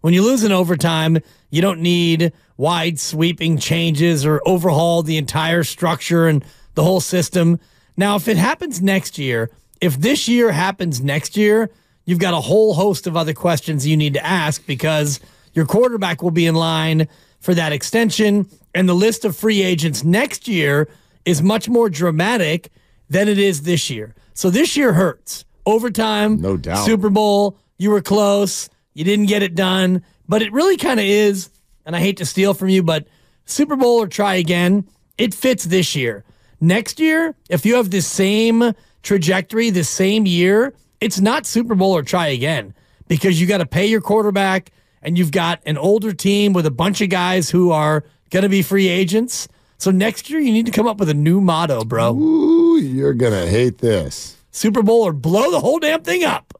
When you lose in overtime, you don't need wide sweeping changes or overhaul the entire structure and the whole system. Now, if it happens next year, if this year happens next year, you've got a whole host of other questions you need to ask because your quarterback will be in line for that extension. And the list of free agents next year is much more dramatic than it is this year. So this year hurts. Overtime, No doubt. Super Bowl, you were close. You didn't get it done, but it really kind of is. And I hate to steal from you, but Super Bowl or try again, it fits this year. Next year, if you have the same trajectory, the same year, it's not Super Bowl or try again because you got to pay your quarterback and you've got an older team with a bunch of guys who are going to be free agents. So next year, you need to come up with a new motto, bro. Ooh, you're gonna hate this. Super Bowl or blow the whole damn thing up.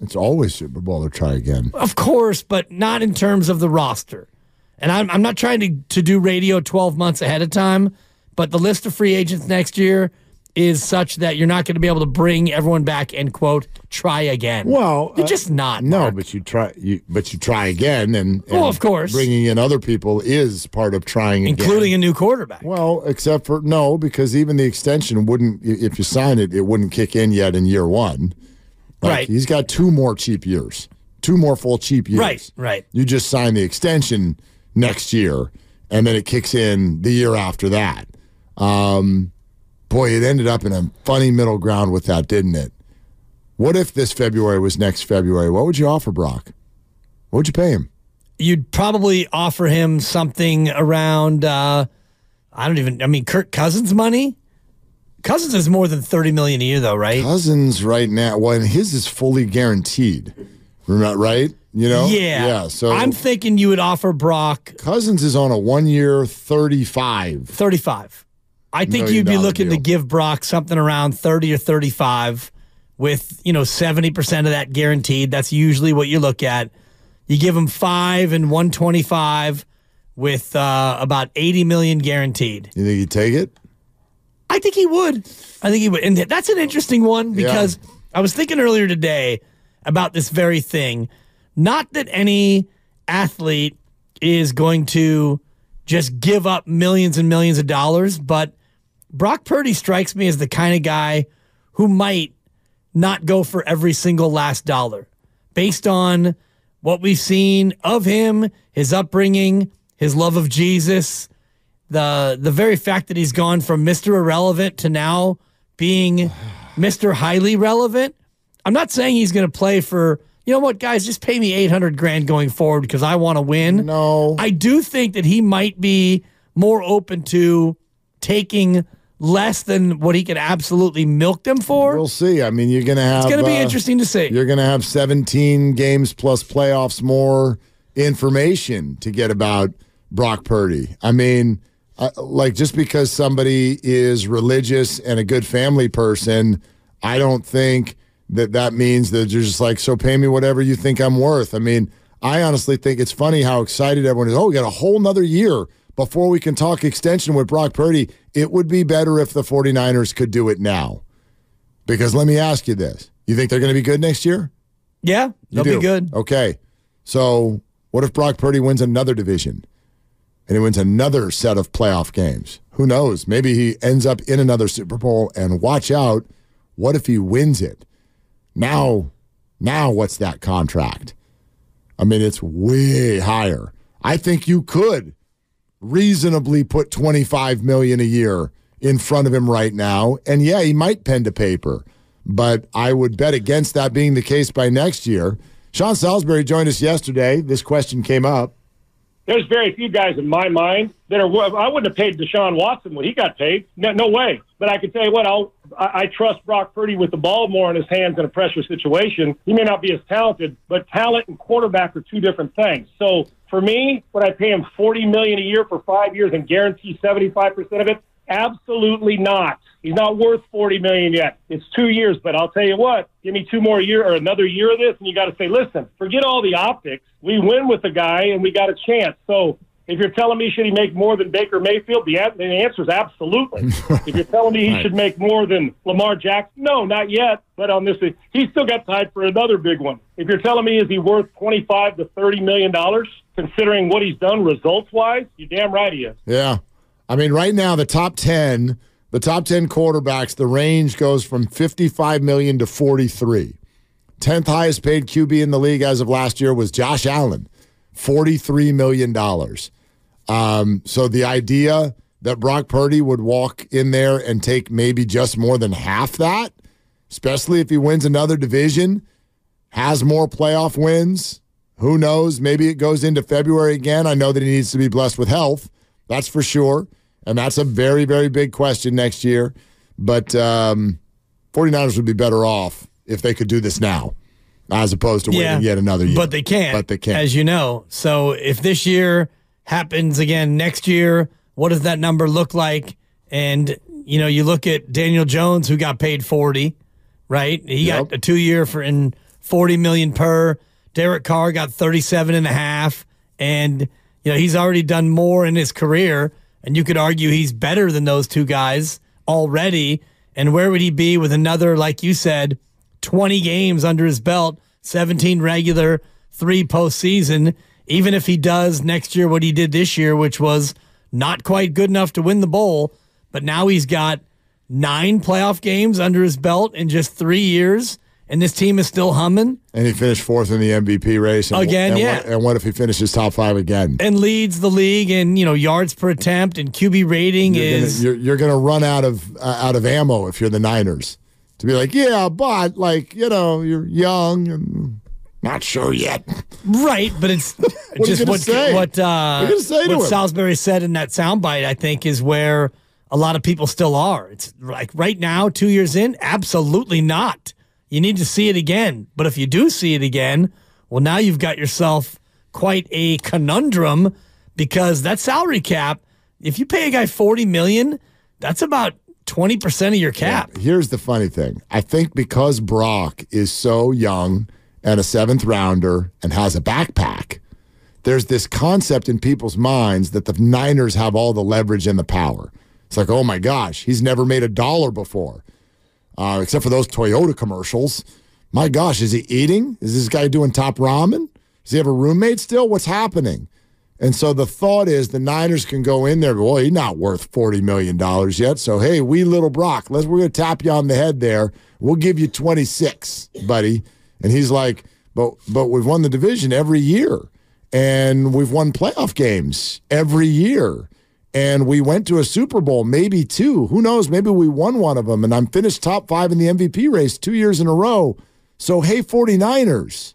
It's always Super Bowl to try again. Of course, but not in terms of the roster. And I'm, I'm not trying to, to do radio 12 months ahead of time, but the list of free agents next year is such that you're not going to be able to bring everyone back and quote try again. Well, you're uh, just not. No, but you try. You but you try again, and, and Well, of course. bringing in other people is part of trying again. including a new quarterback. Well, except for no, because even the extension wouldn't. If you sign it, it wouldn't kick in yet in year one. Like, Right. He's got two more cheap years, two more full cheap years. Right, right. You just sign the extension next year, and then it kicks in the year after that. Um, boy, it ended up in a funny middle ground with that, didn't it? What if this February was next February? What would you offer Brock? What would you pay him? You'd probably offer him something around, uh, I don't even, I mean, Kirk Cousins money? Cousins is more than 30 million a year, though, right? Cousins right now, well, and his is fully guaranteed. Remember, right? You know? Yeah. Yeah. So I'm thinking you would offer Brock Cousins is on a one year 35. 35. I think you'd be looking to give Brock something around 30 or 35 with, you know, 70% of that guaranteed. That's usually what you look at. You give him 5 and 125 with uh, about 80 million guaranteed. You think he'd take it? I think he would. I think he would. And that's an interesting one because I was thinking earlier today about this very thing. Not that any athlete is going to just give up millions and millions of dollars, but Brock Purdy strikes me as the kind of guy who might not go for every single last dollar based on what we've seen of him, his upbringing, his love of Jesus, the the very fact that he's gone from Mr. Irrelevant to now being Mr. Highly Relevant. I'm not saying he's going to play for, you know what, guys, just pay me 800 grand going forward because I want to win. No. I do think that he might be more open to taking less than what he could absolutely milk them for. We'll see. I mean, you're going to have. it's going to be uh, interesting to see. You're going to have 17 games plus playoffs more information to get about Brock Purdy. I mean, like just because somebody is religious and a good family person, I don't think that that means that you're just like, so pay me whatever you think I'm worth. I mean, I honestly think it's funny how excited everyone is. Oh, we got a whole nother year before we can talk extension with Brock Purdy. It would be better if the 49ers could do it now. Because let me ask you this. You think they're going to be good next year? yeah, they'll be good. Okay. So what if Brock Purdy wins another division and he wins another set of playoff games? Who knows? Maybe he ends up in another Super Bowl and watch out. What if he wins it? Now, now what's that contract? I mean, it's way higher. I think you could reasonably put 25 million a year in front of him right now. And yeah, he might pen to paper, but I would bet against that being the case by next year. Sean Salisbury joined us yesterday. This question came up. There's very few guys in my mind that are. I wouldn't have paid Deshaun Watson what he got paid. No, no way. But I can tell you what, I'll, I, I trust Brock Purdy with the ball more in his hands in a pressure situation. He may not be as talented, but talent and quarterback are two different things. So for me, would I pay him forty million a year for five years and guarantee seventy five percent of it? Absolutely not. He's not worth forty million yet. It's two years, but I'll tell you what, give me two more year or another year of this, and you got to say, listen, forget all the optics. We win with the guy, and we got a chance. So if you're telling me should he make more than Baker Mayfield, the, the answer is absolutely. if you're telling me he right. should make more than Lamar Jackson, no, not yet. But on this, he's still got tied for another big one. If you're telling me is he worth 25 to 30 million dollars, considering what he's done results wise, you're damn right he is. Yeah. I mean, right now, the top 10, the top 10 quarterbacks, the range goes from 55 million to 43. 10th highest paid QB in the league as of last year was Josh Allen, $43 million. Um, so the idea that Brock Purdy would walk in there and take maybe just more than half that, especially if he wins another division, has more playoff wins. Who knows? Maybe it goes into February again. I know that he needs to be blessed with health. That's for sure. And that's a very, very big question next year. But um, 49ers would be better off if they could do this now as opposed to waiting yet another year. But they can't. But they can't. As you know. So if this year happens again next year, what does that number look like? And, you know, you look at Daniel Jones, who got paid 40, right? He yep. got a two year for in 40 million per. Derek Carr got 37 and a half. And, you know, he's already done more in his career and you could argue he's better than those two guys already. And where would he be with another, like you said, 20 games under his belt, 17 regular, three postseason? Even if he does next year what he did this year, which was not quite good enough to win the bowl, but now he's got nine playoff games under his belt in just three years and this team is still humming. And he finished fourth in the MVP race and, again. And yeah, what, and what if he finishes top five again and leads the league in you know yards per attempt and QB rating you're is gonna, you're, you're going to run out of uh, out of ammo if you're the Niners to be like yeah, but like you know you're young and not sure yet. Right, but it's just what say? what uh, what, what Salisbury said in that soundbite. I think is where a lot of people still are. It's like right now, two years in, absolutely not you need to see it again. But if you do see it again, well, now you've got yourself quite a conundrum because that salary cap, if you pay a guy 40 million, that's about 20% of your cap. Yeah, here's the funny thing. I think because Brock is so young and a seventh rounder and has a backpack, there's this concept in people's minds that the Niners have all the leverage and the power. It's like, oh my gosh, he's never made a dollar before uh, except for those Toyota commercials. My gosh, is he eating? Is this guy doing top ramen? Does he have a roommate still? What's happening? And so the thought is the Niners can go in there. Well, he's not worth forty million dollars yet. So hey, we little Brock, let's we're gonna tap you on the head there. We'll give you twenty six, buddy. And he's like, but but we've won the division every year, and we've won playoff games every year and we went to a Super Bowl, maybe two. Who knows? Maybe we won one of them, and I'm finished top five in the MVP race two years in a row. So, hey, 49ers,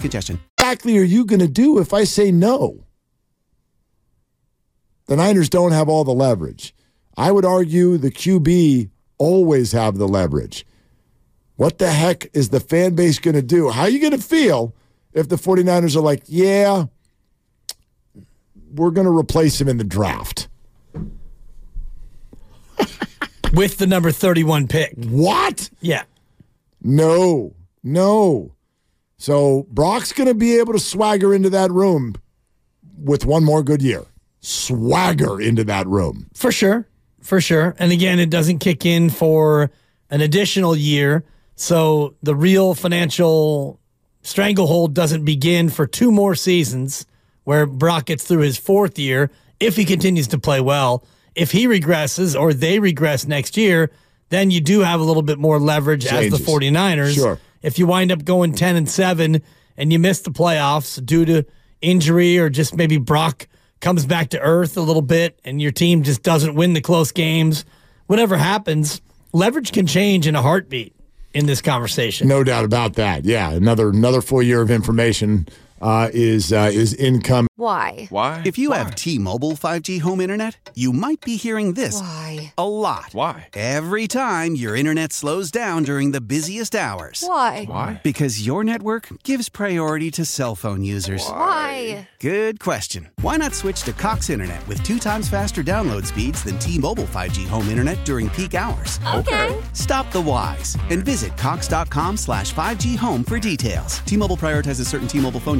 congestion. Exactly are you going to do if I say no? The Niners don't have all the leverage. I would argue the QB always have the leverage. What the heck is the fan base going to do? How are you going to feel if the 49ers are like, yeah, we're going to replace him in the draft? With the number 31 pick. What? Yeah. No, no. So Brock's going to be able to swagger into that room with one more good year. Swagger into that room. For sure. For sure. And again, it doesn't kick in for an additional year. So the real financial stranglehold doesn't begin for two more seasons where Brock gets through his fourth year if he continues to play well. If he regresses or they regress next year, then you do have a little bit more leverage Changes. as the 49ers. Sure. If you wind up going 10 and 7 and you miss the playoffs due to injury or just maybe Brock comes back to earth a little bit and your team just doesn't win the close games, whatever happens, leverage can change in a heartbeat in this conversation. No doubt about that. Yeah, another another full year of information uh, is uh, is incoming. Why? Why? If you have T-Mobile 5G home internet, you might be hearing this Why? a lot. Why? Every time your internet slows down during the busiest hours. Why? Why? Because your network gives priority to cell phone users. Why? Good question. Why not switch to Cox Internet with two times faster download speeds than T-Mobile 5G home internet during peak hours? Okay. Stop the whys and visit cox.com slash 5G home for details. T-Mobile prioritizes certain T-Mobile phone